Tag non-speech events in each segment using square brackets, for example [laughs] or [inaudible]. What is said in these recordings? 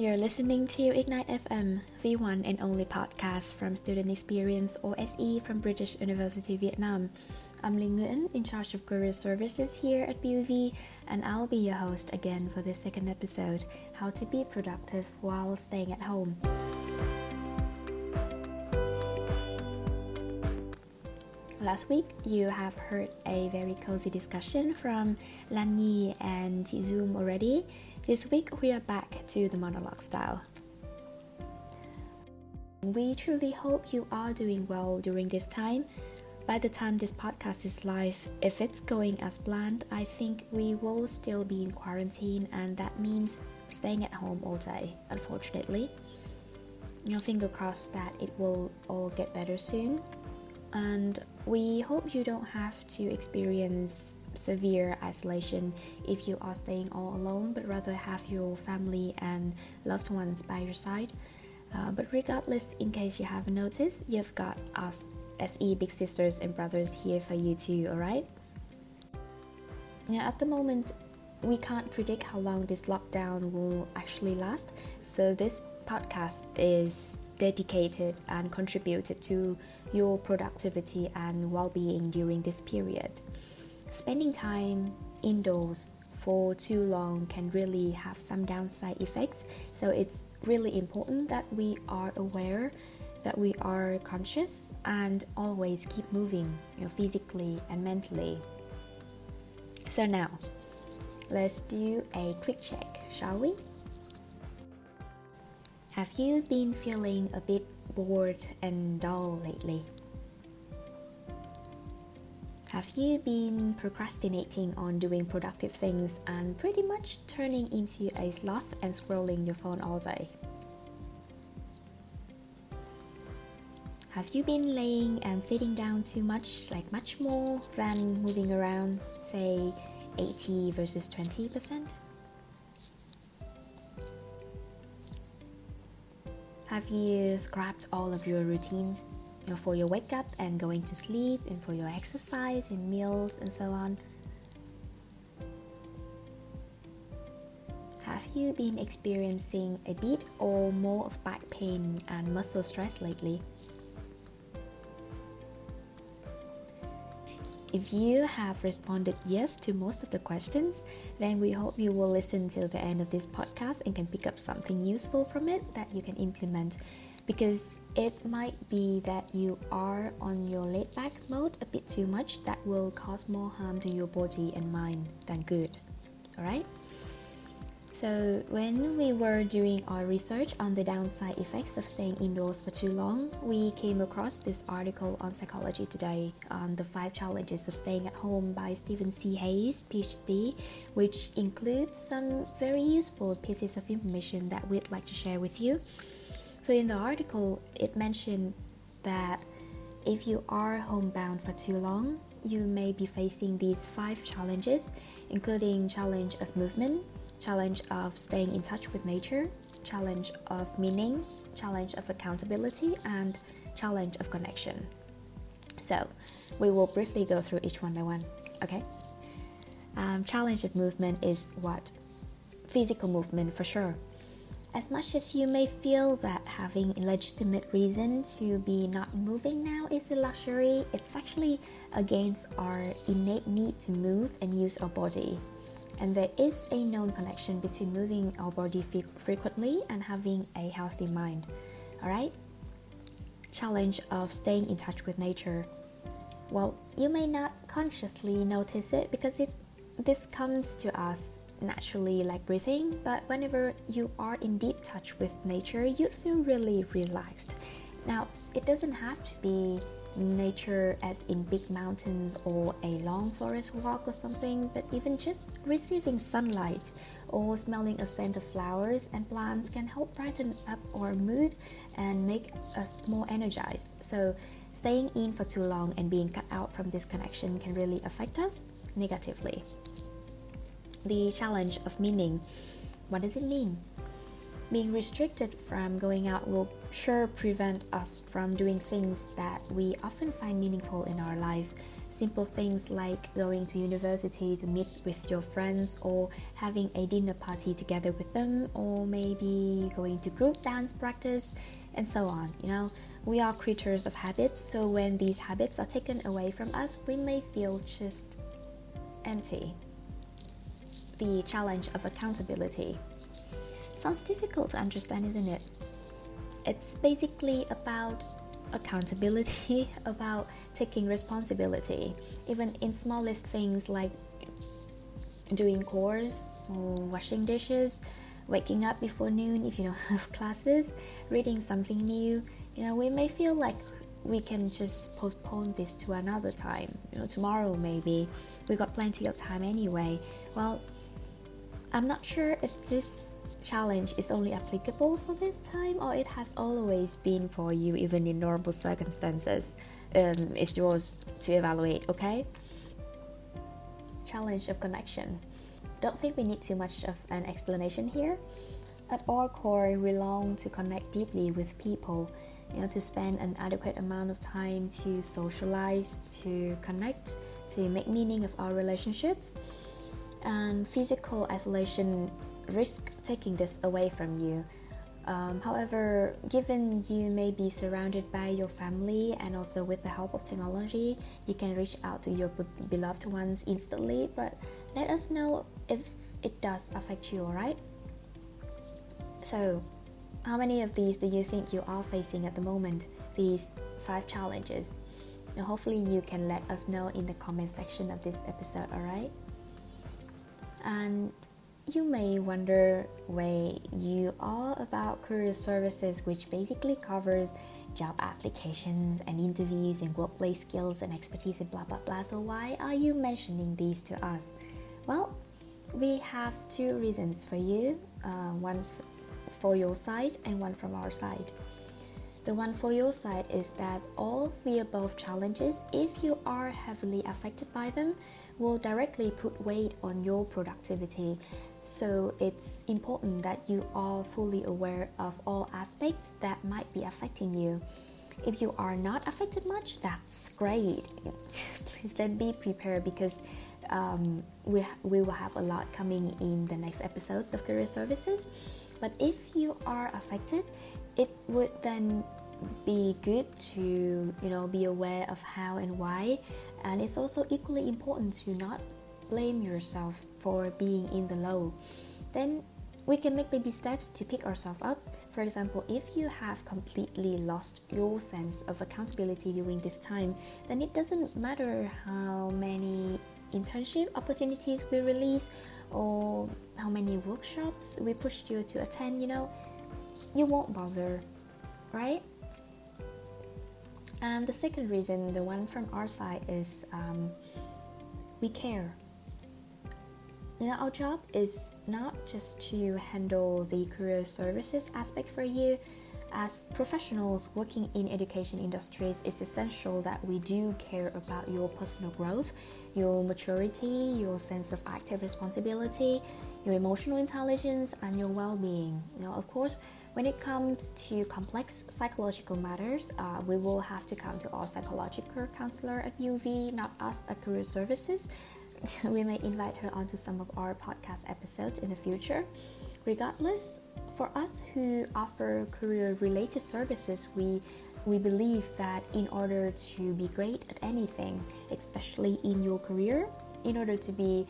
You're listening to Ignite FM, the one and only podcast from Student Experience or SE from British University Vietnam. I'm Linh Nguyen, in charge of career services here at BUV, and I'll be your host again for this second episode How to Be Productive While Staying at Home. Last week, you have heard a very cozy discussion from Lan Nhi and Zoom already. This week, we are back to the monologue style. We truly hope you are doing well during this time. By the time this podcast is live, if it's going as planned, I think we will still be in quarantine, and that means staying at home all day, unfortunately. You know, finger crossed that it will all get better soon and we hope you don't have to experience severe isolation if you are staying all alone, but rather have your family and loved ones by your side. Uh, but regardless, in case you haven't noticed, you've got us SE big sisters and brothers here for you too, alright? Now, at the moment, we can't predict how long this lockdown will actually last, so this podcast is dedicated and contributed to your productivity and well being during this period. Spending time indoors for too long can really have some downside effects, so it's really important that we are aware that we are conscious and always keep moving you know, physically and mentally. So, now let's do a quick check, shall we? Have you been feeling a bit bored and dull lately? Have you been procrastinating on doing productive things and pretty much turning into a sloth and scrolling your phone all day? Have you been laying and sitting down too much, like much more than moving around, say 80 versus 20%? Have you scrapped all of your routines for your wake up and going to sleep, and for your exercise and meals and so on? Have you been experiencing a bit or more of back pain and muscle stress lately? If you have responded yes to most of the questions, then we hope you will listen till the end of this podcast and can pick up something useful from it that you can implement. Because it might be that you are on your laid back mode a bit too much, that will cause more harm to your body and mind than good. Alright? So, when we were doing our research on the downside effects of staying indoors for too long, we came across this article on Psychology Today on the five challenges of staying at home by Stephen C. Hayes, PhD, which includes some very useful pieces of information that we'd like to share with you. So, in the article, it mentioned that if you are homebound for too long, you may be facing these five challenges, including challenge of movement challenge of staying in touch with nature, challenge of meaning, challenge of accountability, and challenge of connection. So, we will briefly go through each one by one, okay? Um, challenge of movement is what? Physical movement for sure. As much as you may feel that having a legitimate reason to be not moving now is a luxury, it's actually against our innate need to move and use our body and there is a known connection between moving our body frequently and having a healthy mind. Alright? Challenge of staying in touch with nature. Well, you may not consciously notice it because it this comes to us naturally like breathing, but whenever you are in deep touch with nature, you feel really relaxed. Now, it doesn't have to be nature as in big mountains or a long forest walk or something, but even just receiving sunlight or smelling a scent of flowers and plants can help brighten up our mood and make us more energized. So, staying in for too long and being cut out from this connection can really affect us negatively. The challenge of meaning what does it mean? Being restricted from going out will sure prevent us from doing things that we often find meaningful in our life, simple things like going to university to meet with your friends or having a dinner party together with them or maybe going to group dance practice and so on you know? We are creatures of habits so when these habits are taken away from us we may feel just empty. The challenge of accountability. Sounds difficult to understand isn't it it's basically about accountability, [laughs] about taking responsibility, even in smallest things like doing chores or washing dishes, waking up before noon if you don't [laughs] have classes, reading something new. You know, we may feel like we can just postpone this to another time. You know, tomorrow maybe. We got plenty of time anyway. Well, I'm not sure if this challenge is only applicable for this time or it has always been for you even in normal circumstances. Um, it's yours to evaluate okay? Challenge of connection. Don't think we need too much of an explanation here. At our core we long to connect deeply with people you know to spend an adequate amount of time to socialize to connect to make meaning of our relationships. And physical isolation risk taking this away from you. Um, however, given you may be surrounded by your family and also with the help of technology, you can reach out to your beloved ones instantly. But let us know if it does affect you, alright? So, how many of these do you think you are facing at the moment? These five challenges. Hopefully, you can let us know in the comment section of this episode, alright? And you may wonder why you are about career services, which basically covers job applications and interviews and workplace skills and expertise and blah blah blah. So why are you mentioning these to us? Well, we have two reasons for you. Uh, one for your side and one from our side. The one for your side is that all the above challenges, if you are heavily affected by them, will directly put weight on your productivity so it's important that you are fully aware of all aspects that might be affecting you. If you are not affected much, that's great. [laughs] Please then be prepared because um, we, we will have a lot coming in the next episodes of Career Services. But if you are affected, it would then be good to you know be aware of how and why and it's also equally important to not blame yourself for being in the low. Then we can make baby steps to pick ourselves up. For example, if you have completely lost your sense of accountability during this time, then it doesn't matter how many internship opportunities we release or how many workshops we pushed you to attend, you know, you won't bother, right? And the second reason, the one from our side, is um, we care. Know, our job is not just to handle the career services aspect for you. As professionals working in education industries, it's essential that we do care about your personal growth, your maturity, your sense of active responsibility, your emotional intelligence, and your well-being. Know, of course, when it comes to complex psychological matters, uh, we will have to come to our psychological counselor at BUV, not us at Career Services. [laughs] we may invite her onto some of our podcast episodes in the future. Regardless, for us who offer career related services, we we believe that in order to be great at anything, especially in your career, in order to be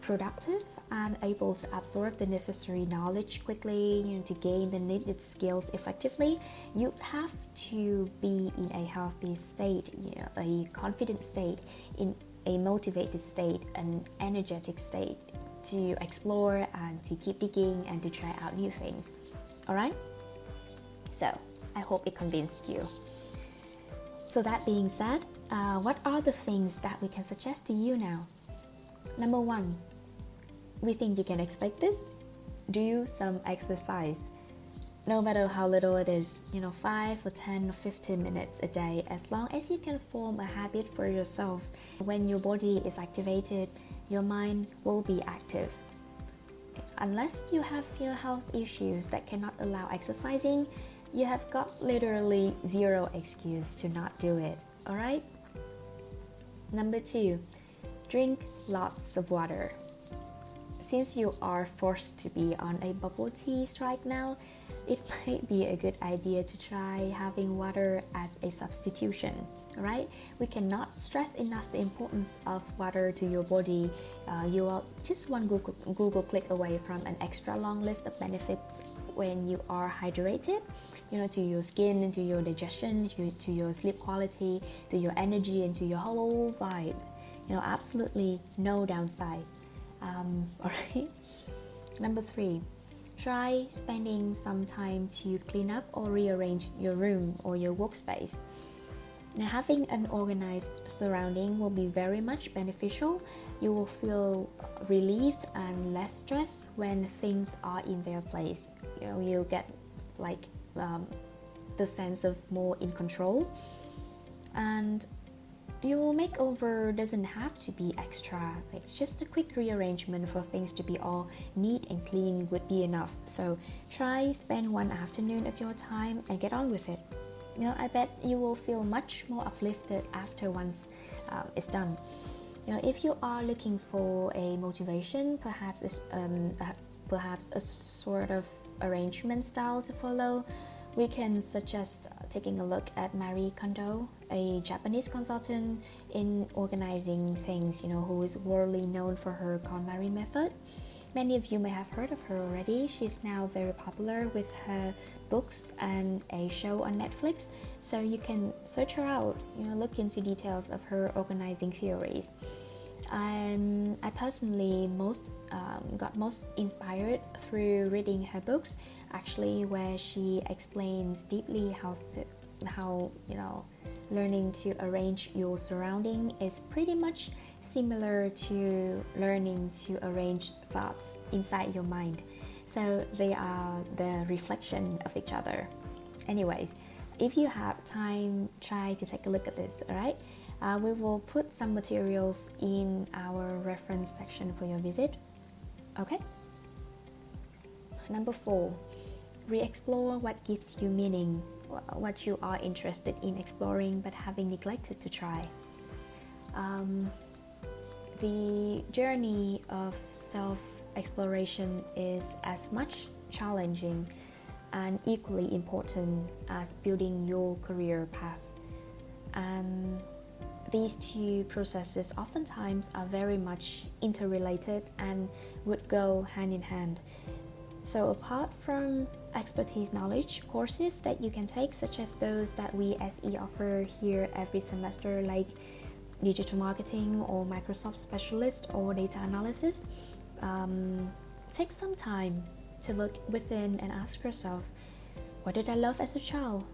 productive and able to absorb the necessary knowledge quickly, you know, to gain the needed skills effectively, you have to be in a healthy state, you know, a confident state in a motivated state, an energetic state to explore and to keep digging and to try out new things. Alright? So, I hope it convinced you. So, that being said, uh, what are the things that we can suggest to you now? Number one, we think you can expect this. Do some exercise no matter how little it is, you know, 5 or 10 or 15 minutes a day, as long as you can form a habit for yourself. When your body is activated, your mind will be active. Unless you have your health issues that cannot allow exercising, you have got literally zero excuse to not do it, alright? Number two, drink lots of water. Since you are forced to be on a bubble tea strike now, it [laughs] might be a good idea to try having water as a substitution right? We cannot stress enough the importance of water to your body. Uh, you are just one Google, Google click away from an extra long list of benefits when you are hydrated. You know, to your skin, to your digestion, to, to your sleep quality, to your energy, and to your whole vibe. You know, absolutely no downside. Um, [laughs] all right. Number three, try spending some time to clean up or rearrange your room or your workspace. Now, having an organized surrounding will be very much beneficial. You will feel relieved and less stressed when things are in their place. You know, you'll get like um, the sense of more in control. And your makeover doesn't have to be extra. Like just a quick rearrangement for things to be all neat and clean would be enough. So try spend one afternoon of your time and get on with it you know, I bet you will feel much more uplifted after once uh, it's done. You know, if you are looking for a motivation, perhaps um, perhaps a sort of arrangement style to follow, we can suggest taking a look at Marie Kondo, a Japanese consultant in organizing things, you know, who is worldly known for her KonMari method. Many of you may have heard of her already. She's now very popular with her books and a show on Netflix, so you can search her out, you know, look into details of her organizing theories. Um, I personally most um, got most inspired through reading her books, actually, where she explains deeply how how you know learning to arrange your surrounding is pretty much similar to learning to arrange thoughts inside your mind. So they are the reflection of each other. Anyways, if you have time, try to take a look at this, alright? Uh, we will put some materials in our reference section for your visit. Okay? Number four, re explore what gives you meaning, what you are interested in exploring but having neglected to try. Um, the journey of self exploration is as much challenging and equally important as building your career path. And these two processes oftentimes are very much interrelated and would go hand in hand. So, apart from expertise knowledge courses that you can take, such as those that we SE offer here every semester, like digital marketing or Microsoft specialist or data analysis, um, take some time to look within and ask yourself, what did I love as a child?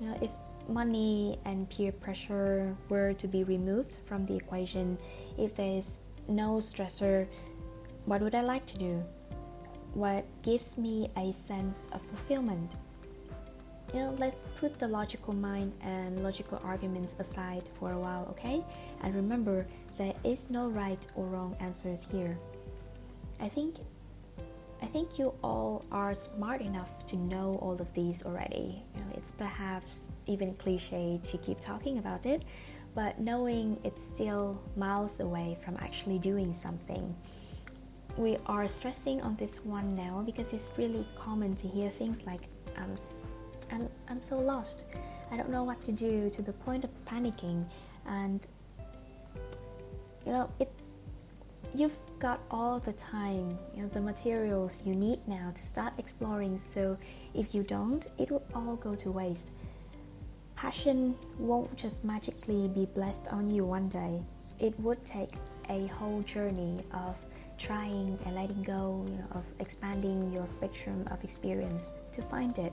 You know, if money and peer pressure were to be removed from the equation, if there's no stressor, what would I like to do? What gives me a sense of fulfillment? you know, let's put the logical mind and logical arguments aside for a while, okay? And remember, there is no right or wrong answers here. I think I think you all are smart enough to know all of these already. You know, it's perhaps even cliche to keep talking about it, but knowing it's still miles away from actually doing something. We are stressing on this one now because it's really common to hear things like um, I'm, I'm so lost. I don't know what to do to the point of panicking. And, you know, it's, you've got all the time, you know, the materials you need now to start exploring. So if you don't, it will all go to waste. Passion won't just magically be blessed on you one day. It would take a whole journey of trying and letting go, you know, of expanding your spectrum of experience to find it.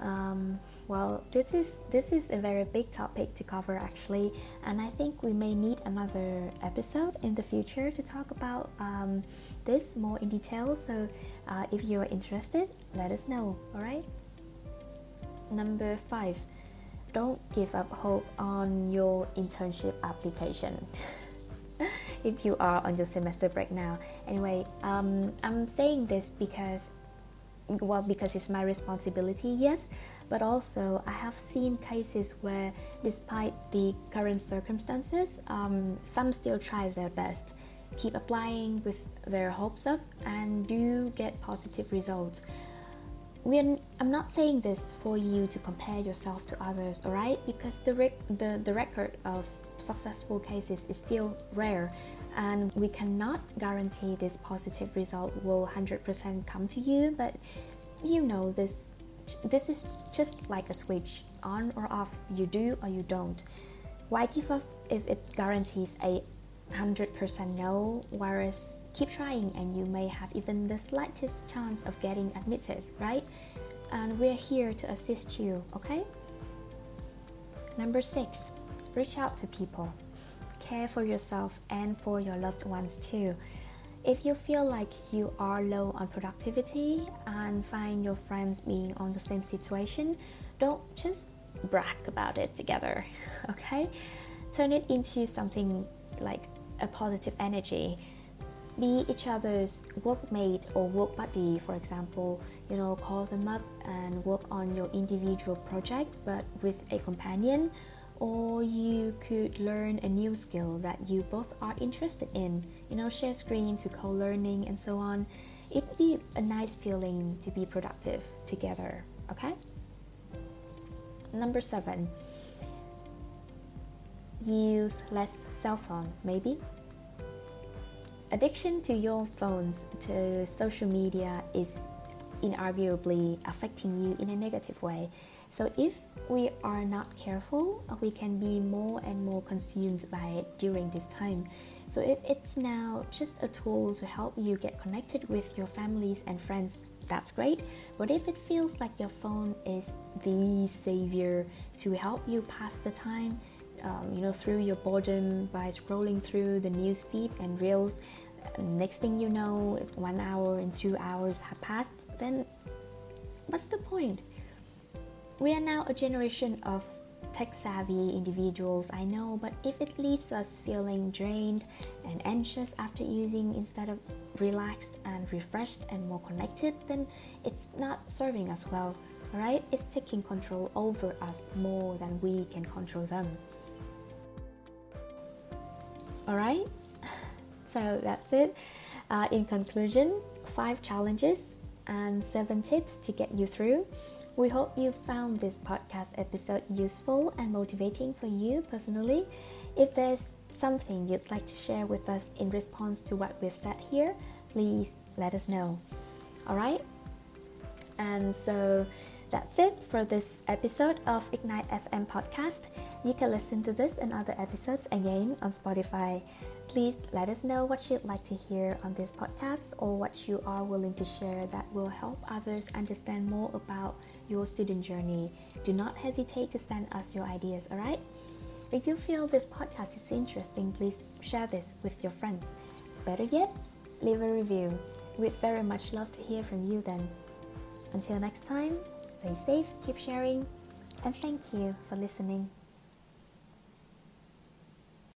Um, well, this is this is a very big topic to cover actually, and I think we may need another episode in the future to talk about um, this more in detail. So, uh, if you are interested, let us know. All right. Number five, don't give up hope on your internship application. [laughs] if you are on your semester break now. Anyway, um, I'm saying this because well because it's my responsibility yes but also i have seen cases where despite the current circumstances um, some still try their best keep applying with their hopes up and do get positive results I'm not saying this for you to compare yourself to others, alright? Because the, rec- the, the record of successful cases is still rare, and we cannot guarantee this positive result will 100% come to you. But you know, this, this is just like a switch on or off, you do or you don't. Why give up if it guarantees a 100% no, whereas keep trying and you may have even the slightest chance of getting admitted, right? And we're here to assist you, okay? Number six, reach out to people. Care for yourself and for your loved ones too. If you feel like you are low on productivity and find your friends being on the same situation, don't just brag about it together, [laughs] okay? Turn it into something like a positive energy be each other's workmate or work buddy for example you know call them up and work on your individual project but with a companion or you could learn a new skill that you both are interested in you know share screen to co-learning and so on. It'd be a nice feeling to be productive together okay? Number seven use less cell phone maybe Addiction to your phones, to social media is inarguably affecting you in a negative way. So, if we are not careful, we can be more and more consumed by it during this time. So, if it's now just a tool to help you get connected with your families and friends, that's great. But if it feels like your phone is the savior to help you pass the time, um, you know, through your boredom by scrolling through the news feed and reels. Next thing you know, one hour and two hours have passed. Then, what's the point? We are now a generation of tech savvy individuals, I know, but if it leaves us feeling drained and anxious after using instead of relaxed and refreshed and more connected, then it's not serving us well, right? It's taking control over us more than we can control them. Alright, [laughs] so that's it. Uh, in conclusion, five challenges and seven tips to get you through. We hope you found this podcast episode useful and motivating for you personally. If there's something you'd like to share with us in response to what we've said here, please let us know. Alright? And so that's it for this episode of Ignite FM podcast. You can listen to this and other episodes again on Spotify. Please let us know what you'd like to hear on this podcast or what you are willing to share that will help others understand more about your student journey. Do not hesitate to send us your ideas, alright? If you feel this podcast is interesting, please share this with your friends. Better yet, leave a review. We'd very much love to hear from you then. Until next time, Stay safe, keep sharing, and thank you for listening.